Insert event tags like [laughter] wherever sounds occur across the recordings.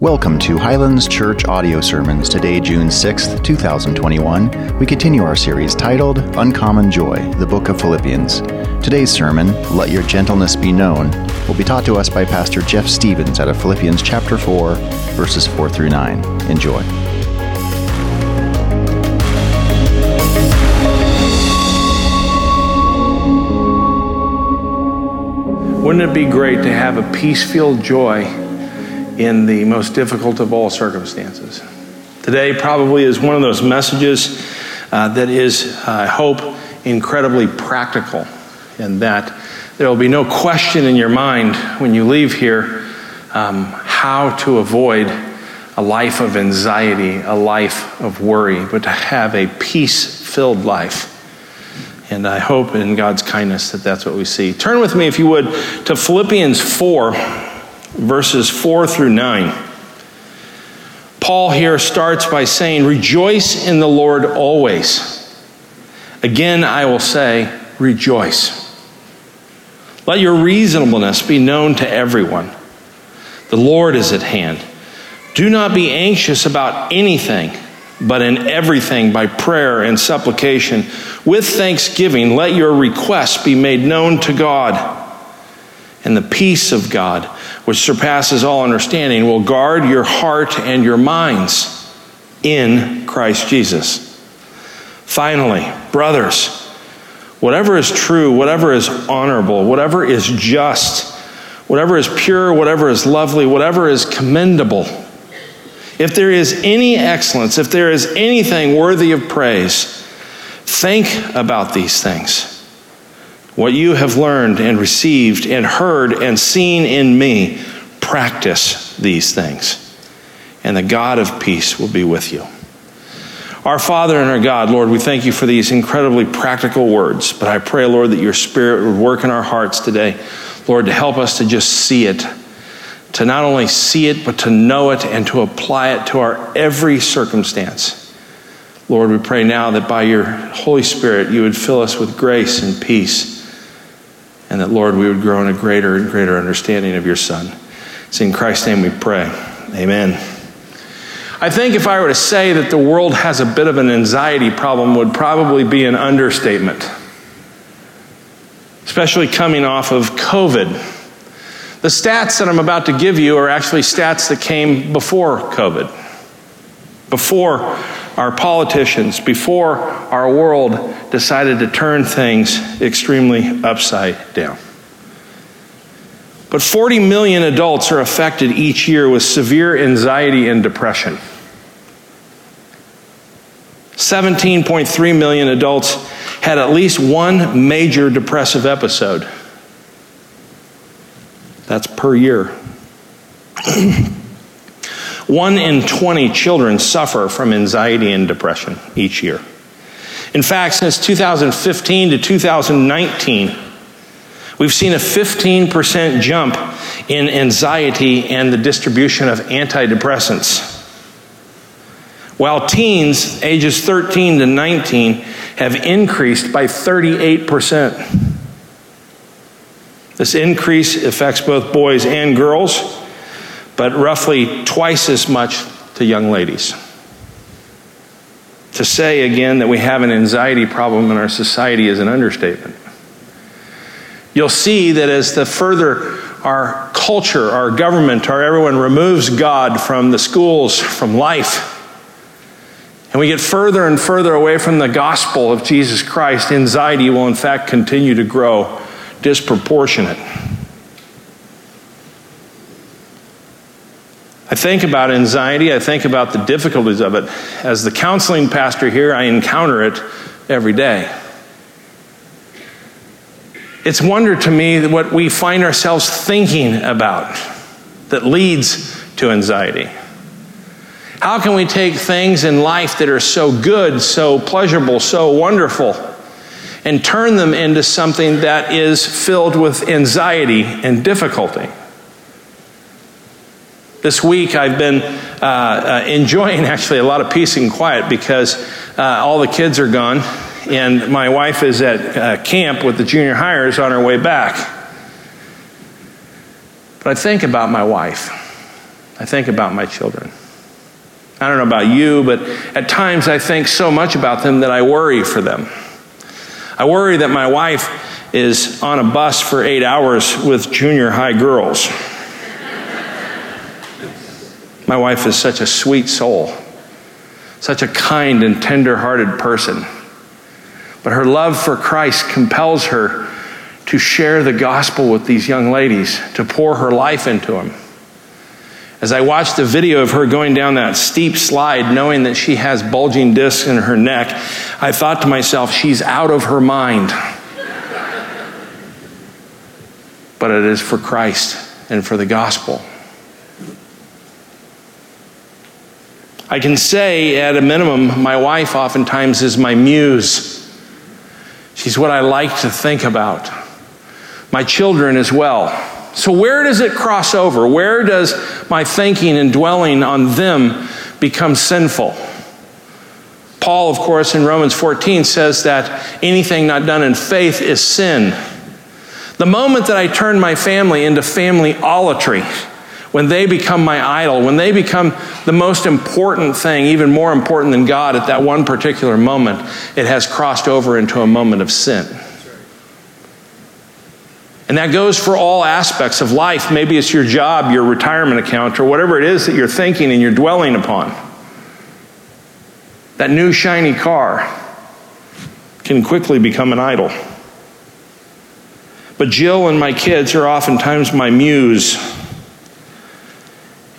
Welcome to Highlands Church Audio Sermons. Today, June 6th, 2021, we continue our series titled Uncommon Joy, the Book of Philippians. Today's sermon, Let Your Gentleness Be Known, will be taught to us by Pastor Jeff Stevens out of Philippians chapter 4, verses 4 through 9. Enjoy. Wouldn't it be great to have a peace filled joy? In the most difficult of all circumstances. Today probably is one of those messages uh, that is, I hope, incredibly practical, and that there will be no question in your mind when you leave here um, how to avoid a life of anxiety, a life of worry, but to have a peace filled life. And I hope in God's kindness that that's what we see. Turn with me, if you would, to Philippians 4 verses 4 through 9. Paul here starts by saying, Rejoice in the Lord always. Again, I will say, Rejoice. Let your reasonableness be known to everyone. The Lord is at hand. Do not be anxious about anything, but in everything, by prayer and supplication, with thanksgiving, let your requests be made known to God. And the peace of God which surpasses all understanding, will guard your heart and your minds in Christ Jesus. Finally, brothers, whatever is true, whatever is honorable, whatever is just, whatever is pure, whatever is lovely, whatever is commendable, if there is any excellence, if there is anything worthy of praise, think about these things what you have learned and received and heard and seen in me, practice these things, and the God of peace will be with you. Our Father and our God, Lord, we thank you for these incredibly practical words, but I pray, Lord, that your Spirit would work in our hearts today, Lord, to help us to just see it, to not only see it, but to know it and to apply it to our every circumstance. Lord, we pray now that by your Holy Spirit you would fill us with grace and peace and that, Lord, we would grow in a greater and greater understanding of your Son. It's in Christ's name we pray. Amen. I think if I were to say that the world has a bit of an anxiety problem would probably be an understatement. Especially coming off of COVID. The stats that I'm about to give you are actually stats that came before COVID. Before our politicians, before our world decided to turn things extremely upside down. But 40 million adults are affected each year with severe anxiety and depression. 17.3 million adults had at least one major depressive episode. That's per year. [clears throat] One in 20 children suffer from anxiety and depression each year. In fact, since 2015 to 2019, we've seen a 15% jump in anxiety and the distribution of antidepressants. While teens ages 13 to 19 have increased by 38%. This increase affects both boys and girls but roughly twice as much to young ladies. To say again that we have an anxiety problem in our society is an understatement. You'll see that as the further our culture, our government, our everyone removes God from the schools, from life, and we get further and further away from the gospel of Jesus Christ, anxiety will in fact continue to grow disproportionate. I think about anxiety, I think about the difficulties of it. As the counseling pastor here, I encounter it every day. It's wonder to me what we find ourselves thinking about that leads to anxiety. How can we take things in life that are so good, so pleasurable, so wonderful, and turn them into something that is filled with anxiety and difficulty? This week, I've been uh, uh, enjoying [laughs] actually a lot of peace and quiet because uh, all the kids are gone, and my wife is at uh, camp with the junior hires on her way back. But I think about my wife. I think about my children. I don't know about you, but at times I think so much about them that I worry for them. I worry that my wife is on a bus for eight hours with junior high girls. My wife is such a sweet soul, such a kind and tender hearted person. But her love for Christ compels her to share the gospel with these young ladies, to pour her life into them. As I watched the video of her going down that steep slide, knowing that she has bulging discs in her neck, I thought to myself, she's out of her mind. but it is for Christ and for the gospel. I can say, at a minimum, my wife oftentimes is my muse. She's what I like to think about. My children as well. So, where does it cross over? Where does my thinking and dwelling on them become sinful? Paul, of course, in Romans 14 says that anything not done in faith is sin. The moment that I turn my family into family olatry, when they become my idol, when they become the most important thing, even more important than God at that one particular moment, it has crossed over into a moment of sin. And that goes for all aspects of life. Maybe it's your job, your retirement account, or whatever it is that you're thinking and you're dwelling upon. That new shiny car can quickly become an idol. But Jill and my kids are oftentimes my muse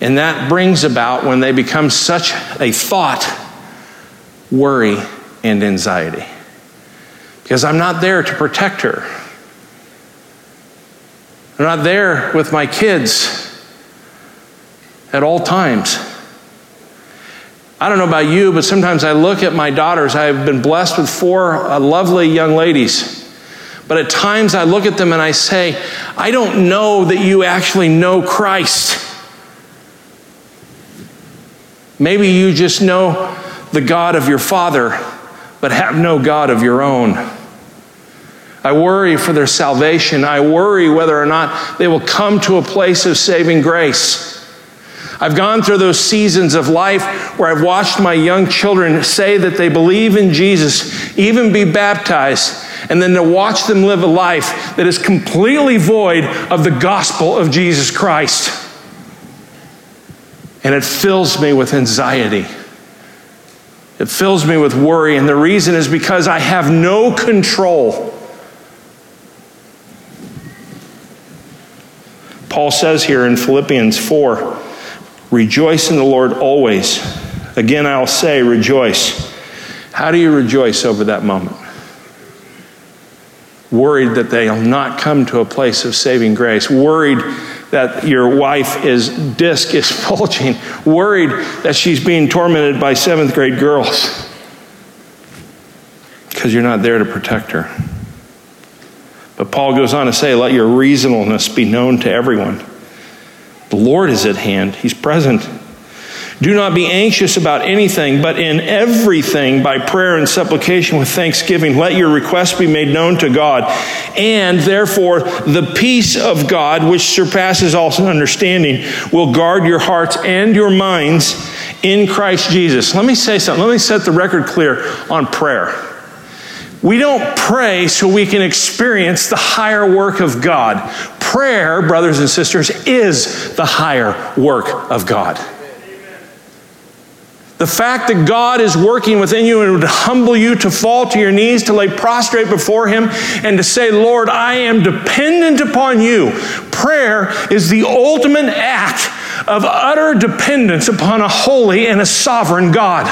and that brings about, when they become such a thought, worry and anxiety. Because I'm not there to protect her. I'm not there with my kids at all times. I don't know about you, but sometimes I look at my daughters. I've been blessed with four uh, lovely young ladies. But at times I look at them and I say, I don't know that you actually know Christ. Maybe you just know the God of your father, but have no God of your own. I worry for their salvation. I worry whether or not they will come to a place of saving grace. I've gone through those seasons of life where I've watched my young children say that they believe in Jesus, even be baptized, and then to watch them live a life that is completely void of the gospel of Jesus Christ and it fills me with anxiety. It fills me with worry, and the reason is because I have no control. Paul says here in Philippians 4 Rejoice in the Lord always. Again, I'll say, rejoice. How do you rejoice over that moment? Worried that they'll not come to a place of saving grace. Worried that your wife is disc is [laughs] bulging, worried that she's being tormented by seventh grade girls because you're not there to protect her. But Paul goes on to say, Let your reasonableness be known to everyone. The Lord is at hand, He's present. Do not be anxious about anything, but in everything, by prayer and supplication with thanksgiving, let your requests be made known to God. And therefore, the peace of God, which surpasses all understanding, will guard your hearts and your minds in Christ Jesus. Let me say something. Let me set the record clear on prayer. We don't pray so we can experience the higher work of God. Prayer, brothers and sisters, is the higher work of God. The fact that God is working within you and would humble you to fall to your knees, to lay prostrate before Him, and to say, Lord, I am dependent upon you. Prayer is the ultimate act of utter dependence upon a holy and a sovereign God.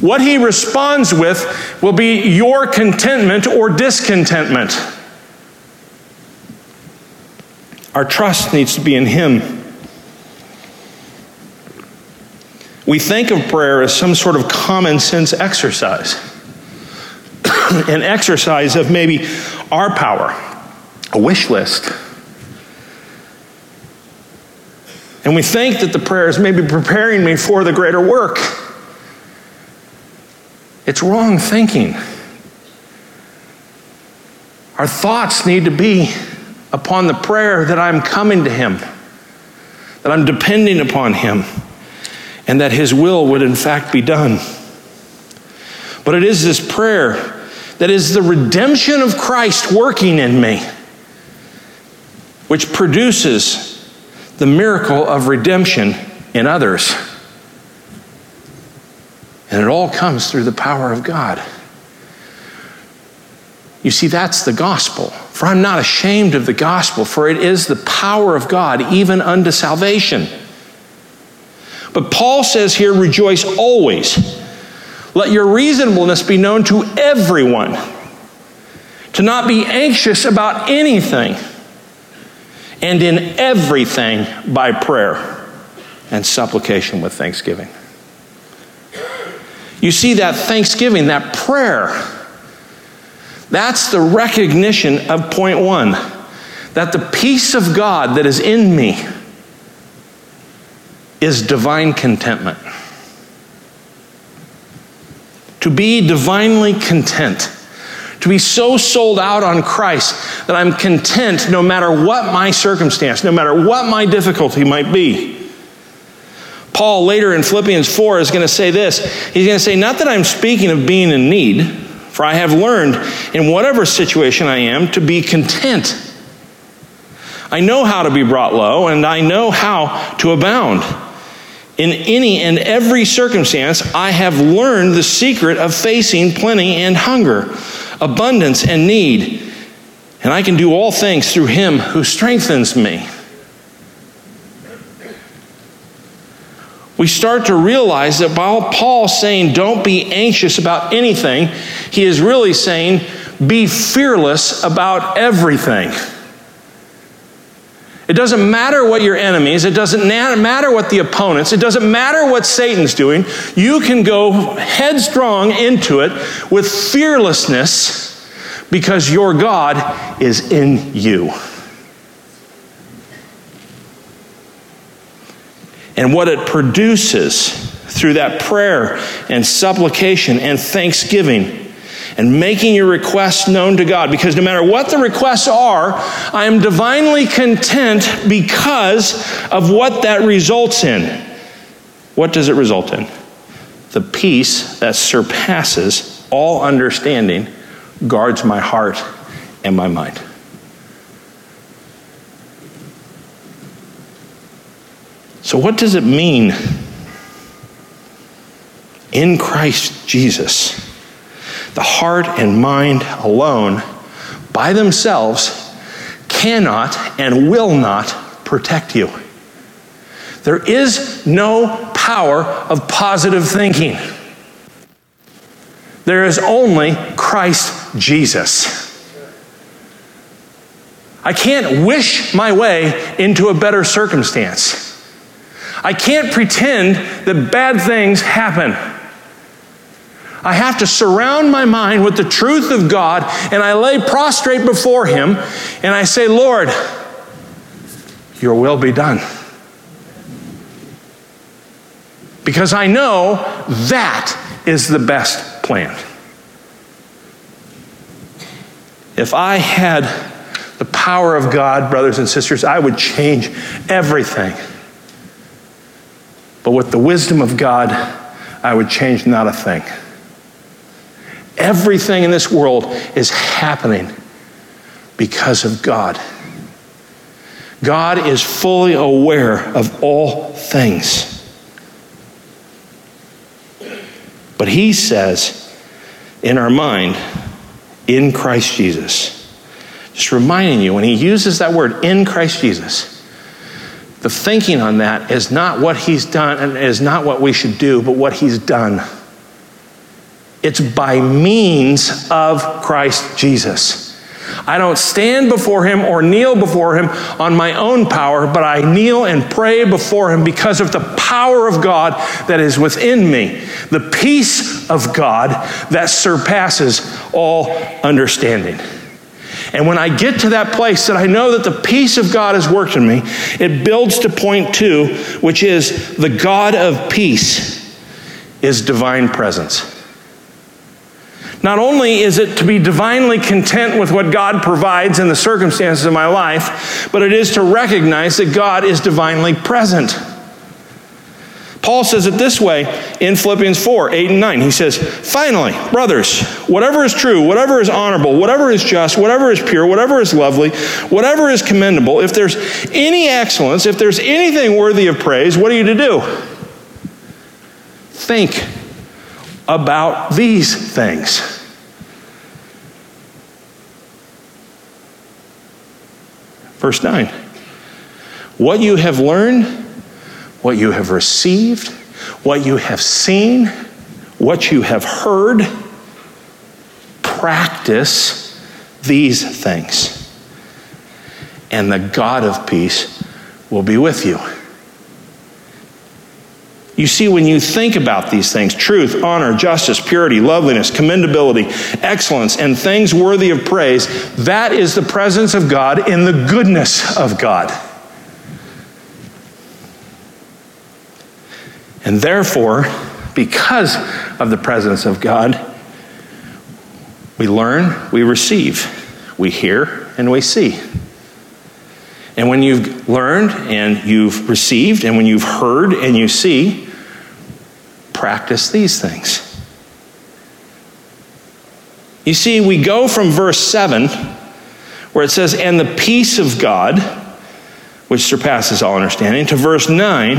What He responds with will be your contentment or discontentment. Our trust needs to be in Him. We think of prayer as some sort of common sense exercise, [coughs] an exercise of maybe our power, a wish list. And we think that the prayer is maybe preparing me for the greater work. It's wrong thinking. Our thoughts need to be upon the prayer that I'm coming to Him that I'm depending upon Him, and that His will would in fact be done. But it is this prayer that is the redemption of Christ working in me, which produces the miracle of redemption in others. And it all comes through the power of God. You see, that's the gospel. For I'm not ashamed of the gospel, for it is the power of God, even unto salvation. But Paul says here, rejoice always. Let your reasonableness be known to everyone. To not be anxious about anything, and in everything by prayer and supplication with thanksgiving. You see, that thanksgiving, that prayer, that's the recognition of point one that the peace of God that is in me is divine contentment. To be divinely content. To be so sold out on Christ that I'm content no matter what my circumstance, no matter what my difficulty might be. Paul later in Philippians 4 is going to say this. He's going to say, Not that I'm speaking of being in need for I have learned in whatever situation I am to be content. I know how to be brought low, and I know how to abound. In any and every circumstance, I have learned the secret of facing plenty and hunger, abundance and need. And I can do all things through him who strengthens me. we start to realize that while Paul's saying, don't be anxious about anything, he is really saying, be fearless about everything. It doesn't matter what your enemies, it doesn't matter what the opponents, it doesn't matter what Satan's doing. You can go headstrong into it with fearlessness because your God is in you. and what it produces through that prayer and supplication and thanksgiving and making your requests known to God. Because no matter what the requests are, I am divinely content because of what that results in. What does it result in? The peace that surpasses all understanding guards my heart and my mind. So, what does it mean in Christ Jesus? The heart and mind alone, by themselves, cannot and will not protect you. There is no power of positive thinking. There is only Christ Jesus. I can't wish my way into a better circumstance. I can't pretend that bad things happen. I have to surround my mind with the truth of God, and I lay prostrate before Him, and I say, Lord, your will be done. Because I know that is the best plan. If I had the power of God, brothers and sisters, I would change everything. But with the wisdom of God, I would change not a thing. Everything in this world is happening because of God. God is fully aware of all things. But He says in our mind, in Christ Jesus. Just reminding you, when He uses that word, in Christ Jesus, the thinking on that is not what he's done and is not what we should do, but what he's done. It's by means of Christ Jesus. I don't stand before him or kneel before him on my own power, but I kneel and pray before him because of the power of God that is within me, the peace of God that surpasses all understanding. And when I get to that place that I know that the peace of God has worked in me, it builds to point two, which is the God of peace is divine presence. Not only is it to be divinely content with what God provides in the circumstances of my life, but it is to recognize that God is divinely present. Paul says it this way in Philippians 4 8 and 9. He says, Finally, brothers, whatever is true, whatever is honorable, whatever is just, whatever is pure, whatever is lovely, whatever is commendable, if there's any excellence, if there's anything worthy of praise, what are you to do? Think about these things. Verse 9. What you have learned what you have received, what you have seen, what you have heard. Practice these things. And the God of peace will be with you. You see, when you think about these things truth, honor, justice, purity, loveliness, commendability, excellence, and things worthy of praise that is the presence of God in the goodness of God. And therefore, because of the presence of God, we learn, we receive, we hear, and we see. And when you've learned and you've received, and when you've heard and you see, practice these things. You see, we go from verse 7, where it says, And the peace of God, which surpasses all understanding, to verse 9,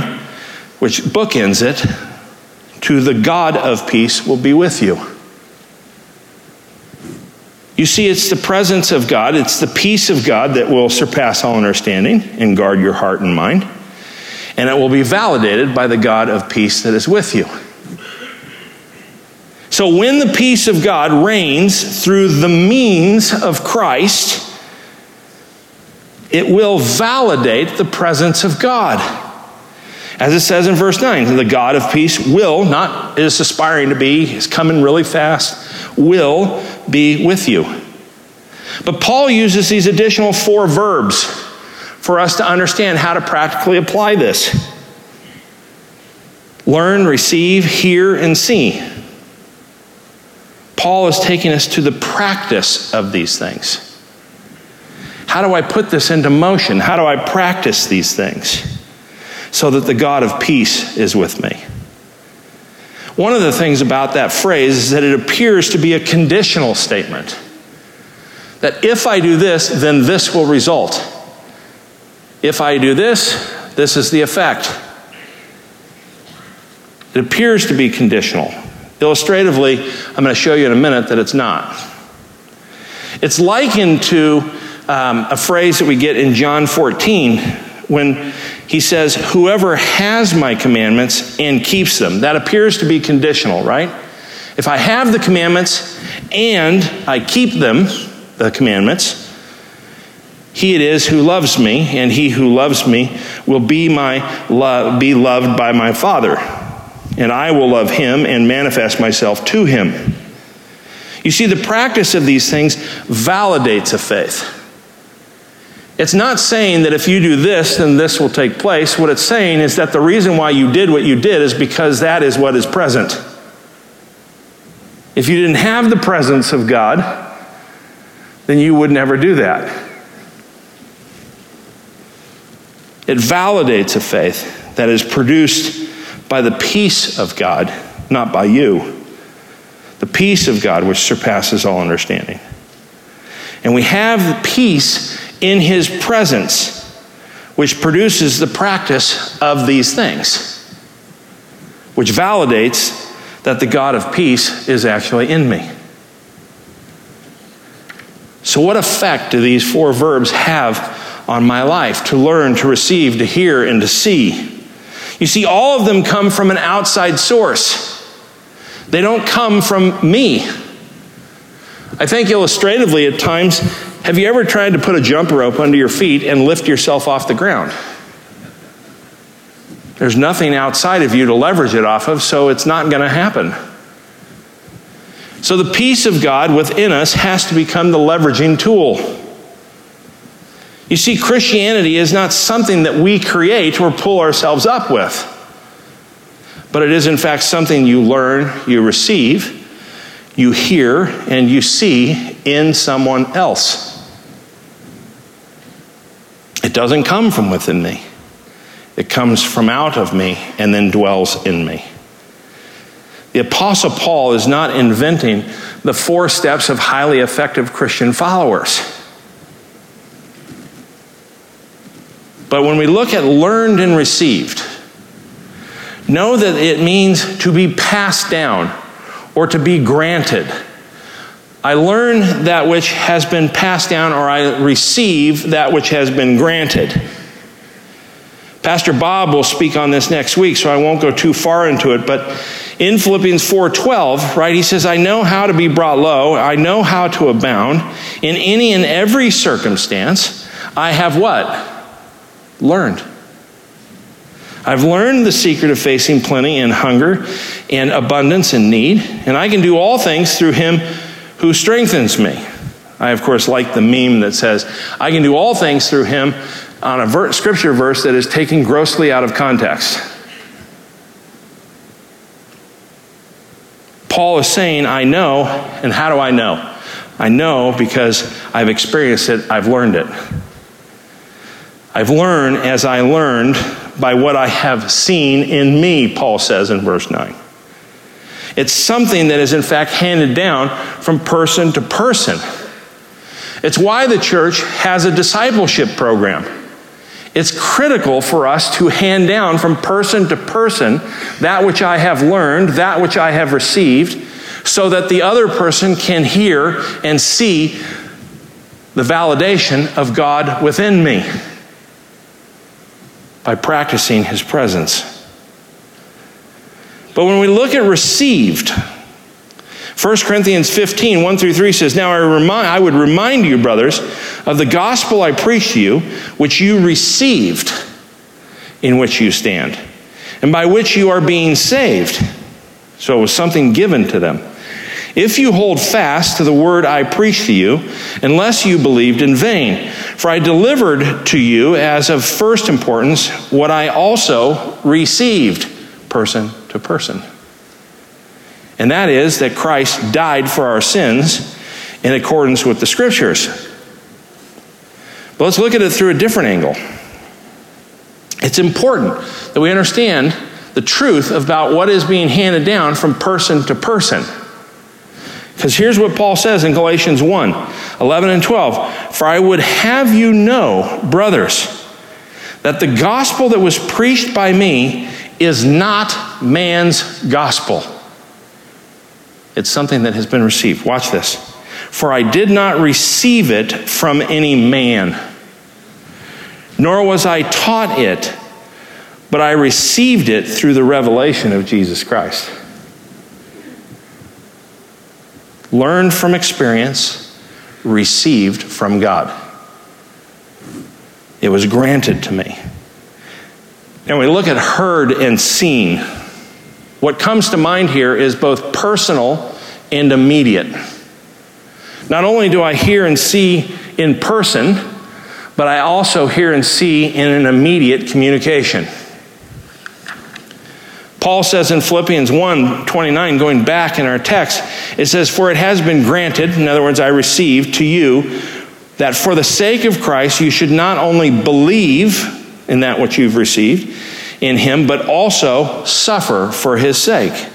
which bookends it to the God of peace will be with you. You see, it's the presence of God, it's the peace of God that will surpass all understanding and guard your heart and mind. And it will be validated by the God of peace that is with you. So, when the peace of God reigns through the means of Christ, it will validate the presence of God. As it says in verse 9, the God of peace will, not is aspiring to be, is coming really fast, will be with you. But Paul uses these additional four verbs for us to understand how to practically apply this learn, receive, hear, and see. Paul is taking us to the practice of these things. How do I put this into motion? How do I practice these things? so that the God of peace is with me. One of the things about that phrase is that it appears to be a conditional statement. That if I do this, then this will result. If I do this, this is the effect. It appears to be conditional. Illustratively, I'm going to show you in a minute that it's not. It's likened to um, a phrase that we get in John 14 when he says, Whoever has my commandments and keeps them. That appears to be conditional, right? If I have the commandments and I keep them, the commandments, he it is who loves me, and he who loves me will be, my lo- be loved by my Father. And I will love him and manifest myself to him. You see, the practice of these things validates a faith. It's not saying that if you do this, then this will take place. What it's saying is that the reason why you did what you did is because that is what is present. If you didn't have the presence of God, then you would never do that. It validates a faith that is produced by the peace of God, not by you. The peace of God, which surpasses all understanding. And we have peace in his presence, which produces the practice of these things, which validates that the God of peace is actually in me. So, what effect do these four verbs have on my life? To learn, to receive, to hear, and to see. You see, all of them come from an outside source, they don't come from me. I think illustratively at times, have you ever tried to put a jump rope under your feet and lift yourself off the ground? There's nothing outside of you to leverage it off of, so it's not going to happen. So the peace of God within us has to become the leveraging tool. You see, Christianity is not something that we create or pull ourselves up with, but it is, in fact, something you learn, you receive, you hear and you see in someone else. It doesn't come from within me, it comes from out of me and then dwells in me. The Apostle Paul is not inventing the four steps of highly effective Christian followers. But when we look at learned and received, know that it means to be passed down or to be granted. I learn that which has been passed down, or I receive that which has been granted. Pastor Bob will speak on this next week, so I won't go too far into it, but in Philippians 4:12, right, he says, "I know how to be brought low, I know how to abound in any and every circumstance. I have what? Learned. I've learned the secret of facing plenty and hunger and abundance and need, and I can do all things through him who strengthens me. I, of course, like the meme that says, I can do all things through him on a ver- scripture verse that is taken grossly out of context. Paul is saying, I know, and how do I know? I know because I've experienced it, I've learned it. I've learned as I learned by what I have seen in me, Paul says in verse 9. It's something that is, in fact, handed down from person to person. It's why the church has a discipleship program. It's critical for us to hand down from person to person that which I have learned, that which I have received, so that the other person can hear and see the validation of God within me by practicing his presence. But when we look at received, 1 Corinthians 15, 1 through 3 says, Now I, remind, I would remind you, brothers, of the gospel I preached to you, which you received, in which you stand, and by which you are being saved. So it was something given to them. If you hold fast to the word I preached to you, unless you believed in vain. For I delivered to you as of first importance what I also received, person to person. And that is that Christ died for our sins in accordance with the scriptures. But let's look at it through a different angle. It's important that we understand the truth about what is being handed down from person to person. Because here's what Paul says in Galatians 1 11 and 12. For I would have you know, brothers, that the gospel that was preached by me is not man's gospel. It's something that has been received. Watch this. For I did not receive it from any man, nor was I taught it, but I received it through the revelation of Jesus Christ. Learned from experience, received from God. It was granted to me. And we look at heard and seen. What comes to mind here is both personal and immediate. Not only do I hear and see in person, but I also hear and see in an immediate communication. Paul says in Philippians 1 29, going back in our text, it says, For it has been granted, in other words, I received to you, that for the sake of Christ you should not only believe in that which you've received in him, but also suffer for his sake.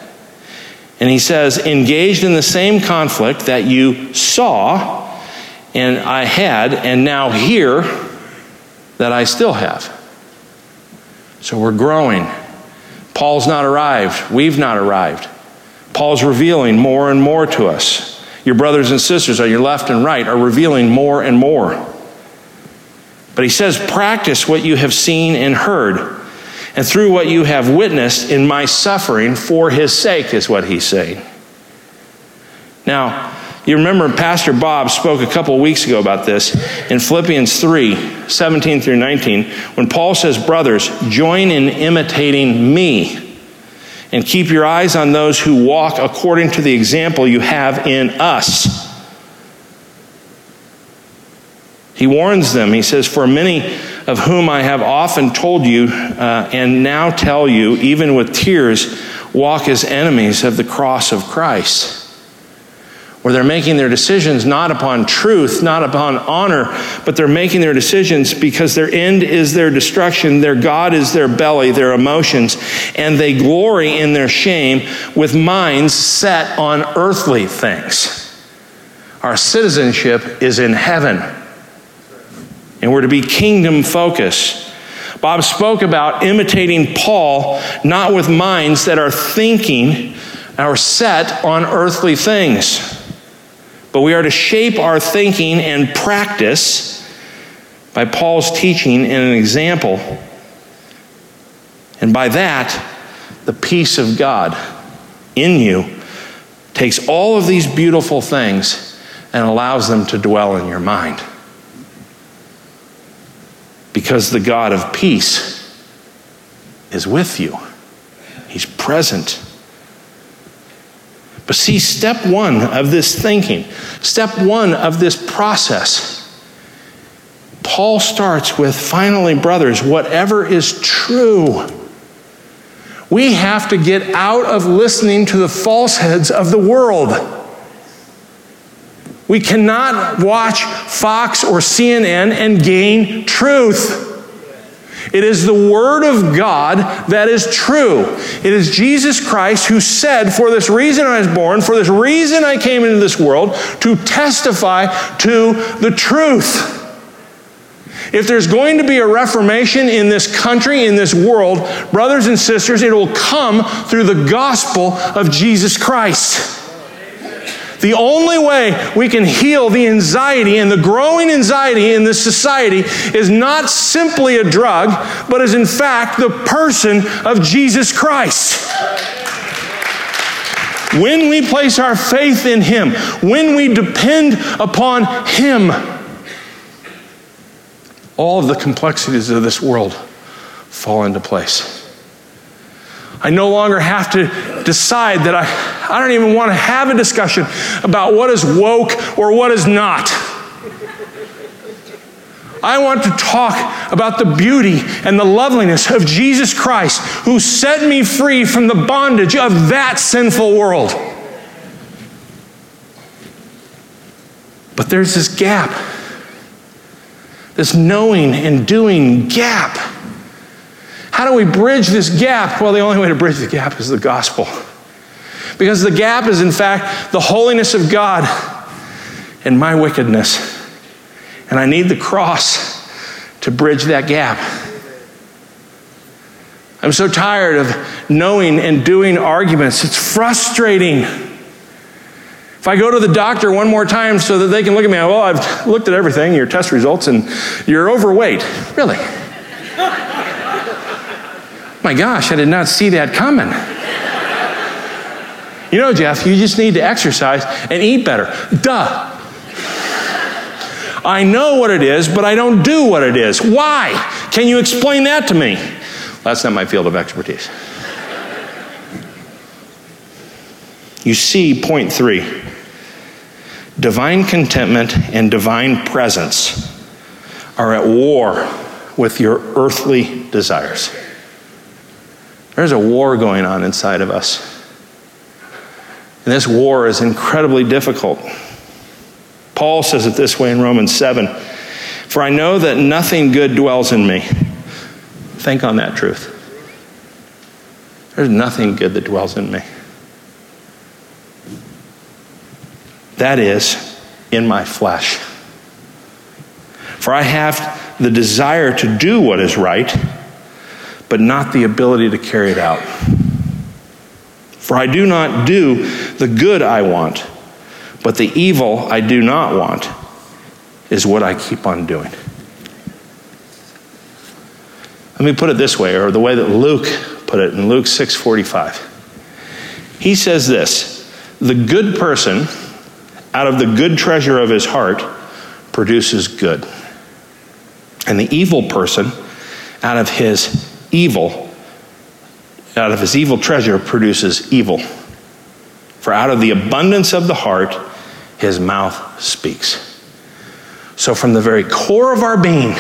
And he says, engaged in the same conflict that you saw and I had, and now hear that I still have. So we're growing Paul's not arrived. We've not arrived. Paul's revealing more and more to us. Your brothers and sisters on your left and right are revealing more and more. But he says, practice what you have seen and heard, and through what you have witnessed in my suffering for his sake, is what he's saying. Now, you remember Pastor Bob spoke a couple weeks ago about this in Philippians 3 17 through 19, when Paul says, Brothers, join in imitating me and keep your eyes on those who walk according to the example you have in us. He warns them, he says, For many of whom I have often told you uh, and now tell you, even with tears, walk as enemies of the cross of Christ. Where they're making their decisions not upon truth, not upon honor, but they're making their decisions because their end is their destruction, their God is their belly, their emotions, and they glory in their shame with minds set on earthly things. Our citizenship is in heaven, and we're to be kingdom focused. Bob spoke about imitating Paul, not with minds that are thinking or set on earthly things. But we are to shape our thinking and practice by Paul's teaching and an example. And by that, the peace of God in you takes all of these beautiful things and allows them to dwell in your mind. Because the God of peace is with you, He's present. But see, step one of this thinking, step one of this process, Paul starts with finally, brothers, whatever is true. We have to get out of listening to the falsehoods of the world. We cannot watch Fox or CNN and gain truth. It is the Word of God that is true. It is Jesus Christ who said, For this reason I was born, for this reason I came into this world, to testify to the truth. If there's going to be a reformation in this country, in this world, brothers and sisters, it will come through the gospel of Jesus Christ. The only way we can heal the anxiety and the growing anxiety in this society is not simply a drug, but is in fact the person of Jesus Christ. When we place our faith in Him, when we depend upon Him, all of the complexities of this world fall into place. I no longer have to decide that I, I don't even want to have a discussion about what is woke or what is not. I want to talk about the beauty and the loveliness of Jesus Christ who set me free from the bondage of that sinful world. But there's this gap, this knowing and doing gap. How do we bridge this gap? Well, the only way to bridge the gap is the gospel. Because the gap is, in fact, the holiness of God and my wickedness. And I need the cross to bridge that gap. I'm so tired of knowing and doing arguments. It's frustrating. If I go to the doctor one more time so that they can look at me, well, I've looked at everything, your test results, and you're overweight. Really? My gosh, I did not see that coming. You know, Jeff, you just need to exercise and eat better. Duh. I know what it is, but I don't do what it is. Why? Can you explain that to me? That's not my field of expertise. You see, point three divine contentment and divine presence are at war with your earthly desires. There's a war going on inside of us. And this war is incredibly difficult. Paul says it this way in Romans 7 For I know that nothing good dwells in me. Think on that truth. There's nothing good that dwells in me. That is, in my flesh. For I have the desire to do what is right but not the ability to carry it out. For I do not do the good I want, but the evil I do not want is what I keep on doing. Let me put it this way, or the way that Luke put it in Luke 6:45. He says this: the good person out of the good treasure of his heart produces good. And the evil person out of his evil, out of his evil treasure produces evil. For out of the abundance of the heart, his mouth speaks. So, from the very core of our being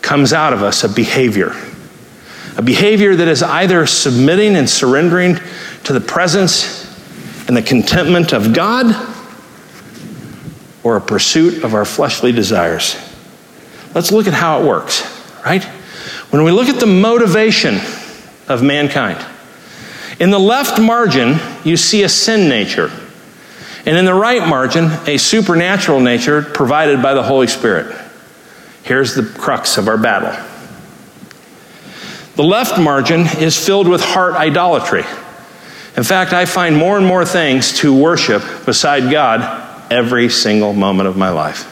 comes out of us a behavior. A behavior that is either submitting and surrendering to the presence and the contentment of God or a pursuit of our fleshly desires? Let's look at how it works, right? When we look at the motivation of mankind, in the left margin, you see a sin nature. And in the right margin, a supernatural nature provided by the Holy Spirit. Here's the crux of our battle. The left margin is filled with heart idolatry. In fact, I find more and more things to worship beside God every single moment of my life.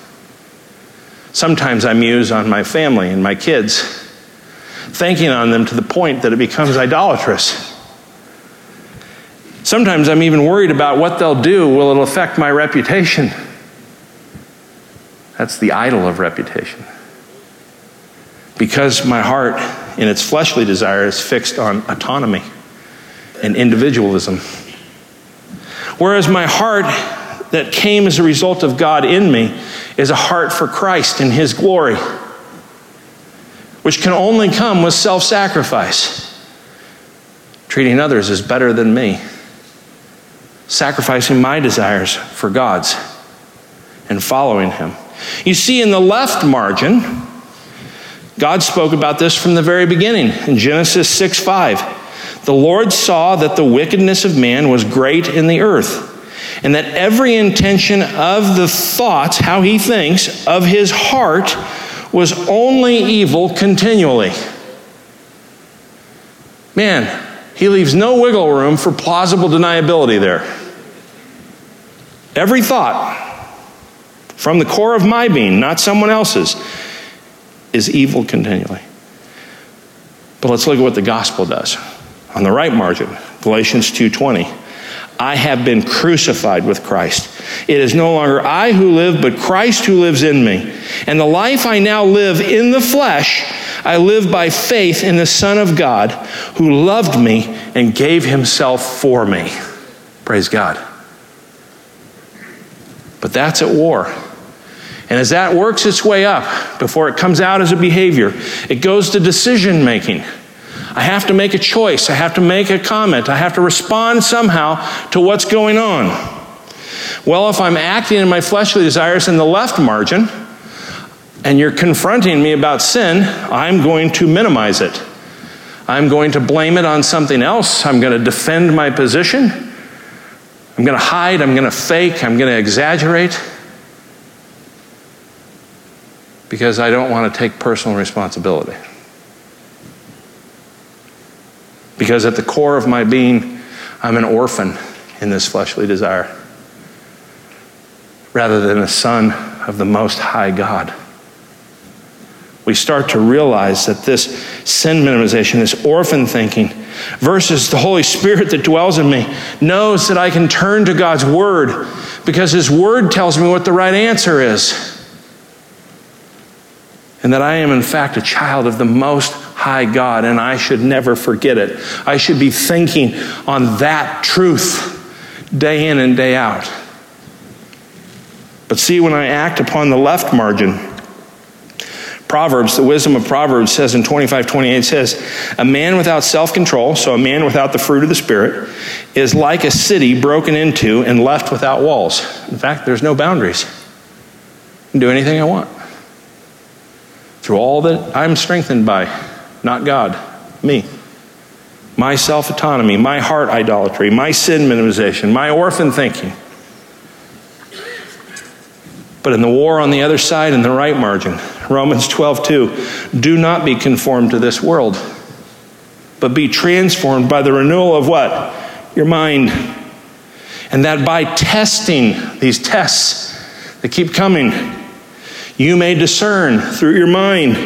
Sometimes I muse on my family and my kids, thinking on them to the point that it becomes idolatrous. Sometimes I'm even worried about what they'll do. Will it affect my reputation? That's the idol of reputation. Because my heart, in its fleshly desire, is fixed on autonomy and individualism. Whereas my heart, that came as a result of God in me, is a heart for Christ and His glory, which can only come with self sacrifice. Treating others as better than me sacrificing my desires for God's and following Him. You see, in the left margin, God spoke about this from the very beginning in Genesis 6 5. The Lord saw that the wickedness of man was great in the earth, and that every intention of the thoughts, how he thinks, of his heart was only evil continually. Man, he leaves no wiggle room for plausible deniability there. Every thought from the core of my being, not someone else's, is evil continually. But let's look at what the gospel does. On the right margin, Galatians 2:20. I have been crucified with Christ. It is no longer I who live, but Christ who lives in me. And the life I now live in the flesh, I live by faith in the Son of God who loved me and gave himself for me. Praise God. But that's at war. And as that works its way up, before it comes out as a behavior, it goes to decision making. I have to make a choice. I have to make a comment. I have to respond somehow to what's going on. Well, if I'm acting in my fleshly desires in the left margin, and you're confronting me about sin, I'm going to minimize it. I'm going to blame it on something else. I'm going to defend my position. I'm going to hide, I'm going to fake, I'm going to exaggerate because I don't want to take personal responsibility. Because at the core of my being, I'm an orphan in this fleshly desire rather than a son of the Most High God we start to realize that this sin minimization, this orphan thinking, versus the Holy Spirit that dwells in me, knows that I can turn to God's Word because His Word tells me what the right answer is. And that I am, in fact, a child of the Most High God, and I should never forget it. I should be thinking on that truth day in and day out. But see, when I act upon the left margin, Proverbs, the wisdom of Proverbs says in 25 28 says, A man without self control, so a man without the fruit of the Spirit, is like a city broken into and left without walls. In fact, there's no boundaries. I can do anything I want. Through all that I'm strengthened by, not God, me. My self autonomy, my heart idolatry, my sin minimization, my orphan thinking. But in the war on the other side, in the right margin, Romans 12, 2, do not be conformed to this world, but be transformed by the renewal of what? Your mind. And that by testing these tests that keep coming, you may discern through your mind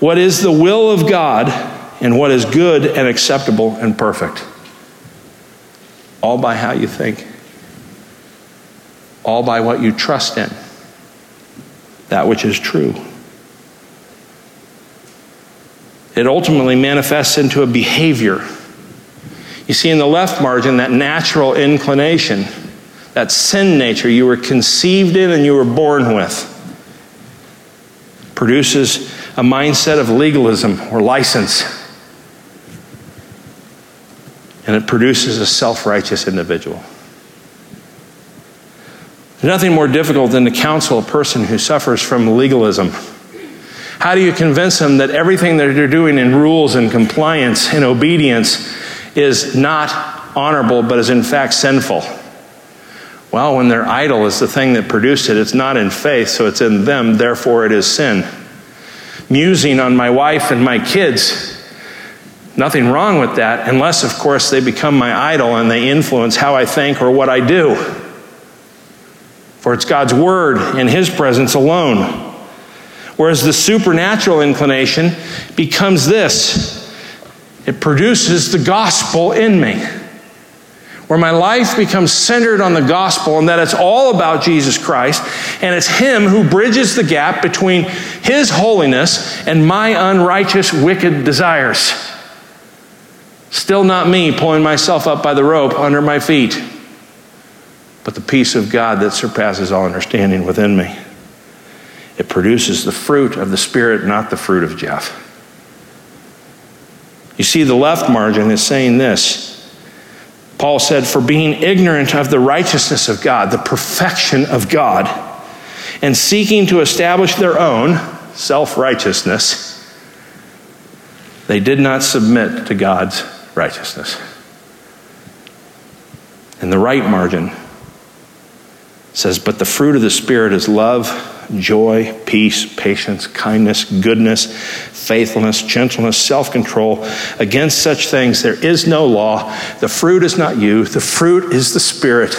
what is the will of God and what is good and acceptable and perfect. All by how you think, all by what you trust in that which is true. It ultimately manifests into a behavior. You see, in the left margin, that natural inclination, that sin nature you were conceived in and you were born with, produces a mindset of legalism or license. And it produces a self righteous individual. There's nothing more difficult than to counsel a person who suffers from legalism. How do you convince them that everything that they're doing in rules and compliance and obedience is not honorable, but is in fact sinful? Well, when their idol is the thing that produced it, it's not in faith, so it's in them, therefore it is sin. Musing on my wife and my kids, nothing wrong with that, unless, of course, they become my idol and they influence how I think or what I do. For it's God's word in His presence alone. Whereas the supernatural inclination becomes this it produces the gospel in me where my life becomes centered on the gospel and that it's all about Jesus Christ, and it's Him who bridges the gap between His holiness and my unrighteous, wicked desires. Still not me pulling myself up by the rope under my feet, but the peace of God that surpasses all understanding within me. It produces the fruit of the Spirit, not the fruit of Jeff. You see, the left margin is saying this Paul said, For being ignorant of the righteousness of God, the perfection of God, and seeking to establish their own self righteousness, they did not submit to God's righteousness. And the right margin says, But the fruit of the Spirit is love joy, peace, patience, kindness, goodness, faithfulness, gentleness, self control. Against such things there is no law. The fruit is not you, the fruit is the Spirit.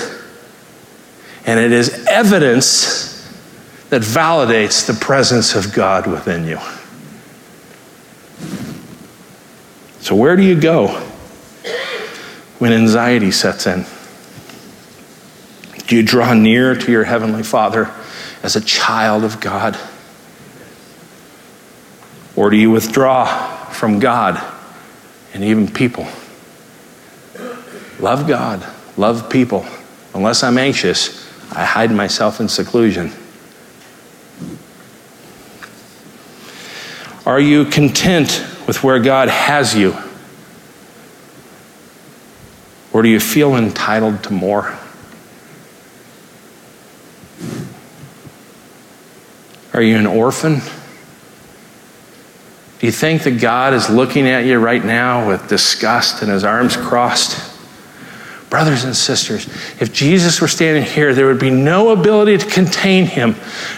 And it is evidence that validates the presence of God within you. So, where do you go when anxiety sets in? Do you draw near to your Heavenly Father? as a child of God? Or do you withdraw from God and even people? Love God, love people. Unless I'm anxious, I hide myself in seclusion. Are you content with where God has you? Or do you feel entitled to more? Are you an orphan? Do you think that God is looking at you right now with disgust and his arms crossed? Brothers and sisters, if Jesus were standing here, there would be no ability to contain him,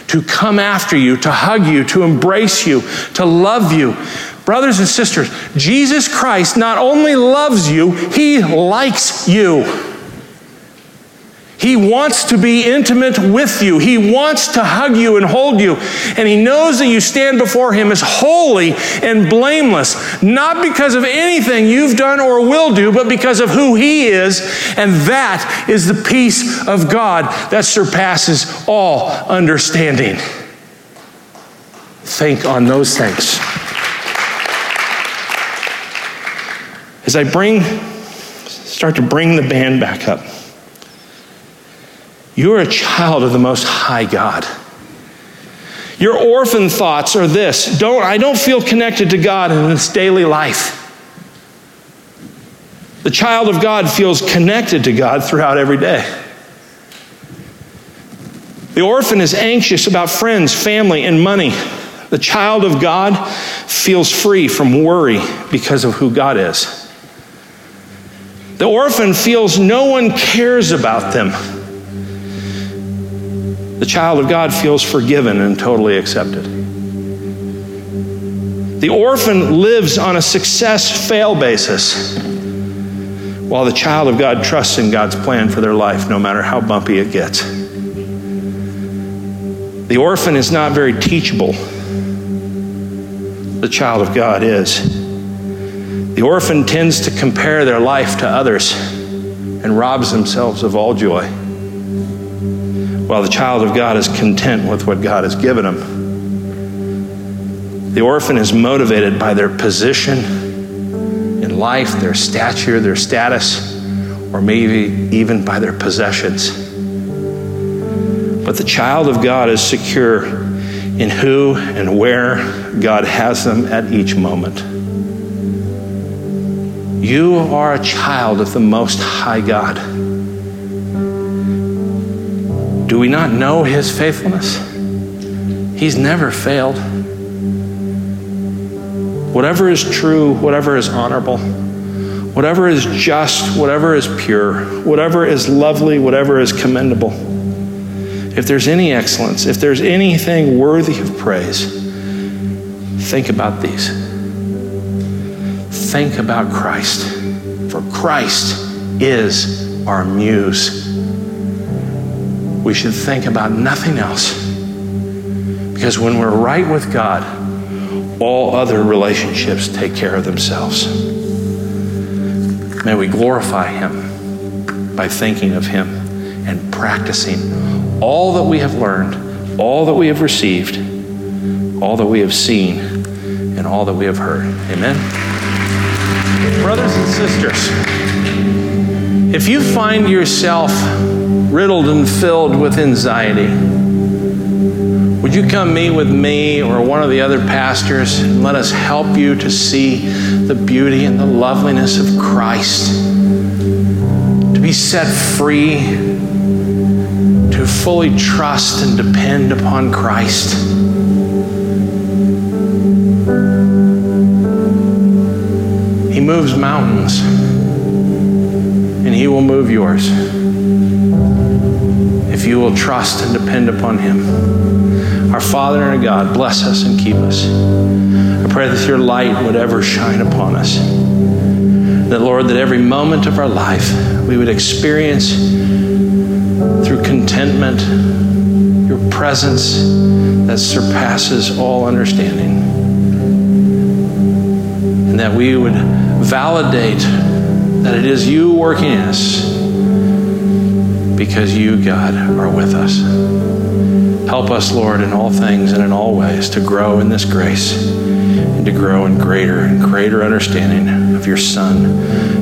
to come after you, to hug you, to embrace you, to love you. Brothers and sisters, Jesus Christ not only loves you, he likes you. He wants to be intimate with you. He wants to hug you and hold you. And He knows that you stand before Him as holy and blameless, not because of anything you've done or will do, but because of who He is. And that is the peace of God that surpasses all understanding. Think on those things. As I bring, start to bring the band back up. You're a child of the Most High God. Your orphan thoughts are this don't, I don't feel connected to God in this daily life. The child of God feels connected to God throughout every day. The orphan is anxious about friends, family, and money. The child of God feels free from worry because of who God is. The orphan feels no one cares about them the child of God feels forgiven and totally accepted. The orphan lives on a success fail basis, while the child of God trusts in God's plan for their life, no matter how bumpy it gets. The orphan is not very teachable. The child of God is. The orphan tends to compare their life to others and robs themselves of all joy while the child of God is content with what God has given him. The orphan is motivated by their position in life, their stature, their status, or maybe even by their possessions. But the child of God is secure in who and where God has them at each moment. You are a child of the Most High God. Do we not know his faithfulness? He's never failed. Whatever is true, whatever is honorable, whatever is just, whatever is pure, whatever is lovely, whatever is commendable, if there's any excellence, if there's anything worthy of praise, think about these. Think about Christ, for Christ is our muse. We should think about nothing else. Because when we're right with God, all other relationships take care of themselves. May we glorify Him by thinking of Him and practicing all that we have learned, all that we have received, all that we have seen, and all that we have heard. Amen. Brothers and sisters, if you find yourself riddled and filled with anxiety, would you come meet with me or one of the other pastors and let us help you to see the beauty and the loveliness of Christ? To be set free, to fully trust and depend upon Christ. He moves mountains, and He will move yours if you will trust and depend upon Him. Our Father and our God, bless us and keep us. I pray that your light would ever shine upon us. That, Lord, that every moment of our life we would experience through contentment your presence that surpasses all understanding. And that we would validate that it is you working in us because you, God, are with us. Help us, Lord, in all things and in all ways to grow in this grace and to grow in greater and greater understanding of your Son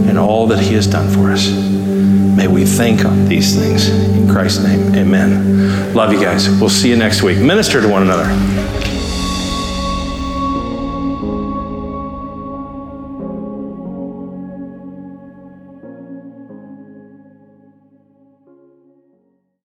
and all that he has done for us. May we think on these things. In Christ's name, amen. Love you guys. We'll see you next week. Minister to one another.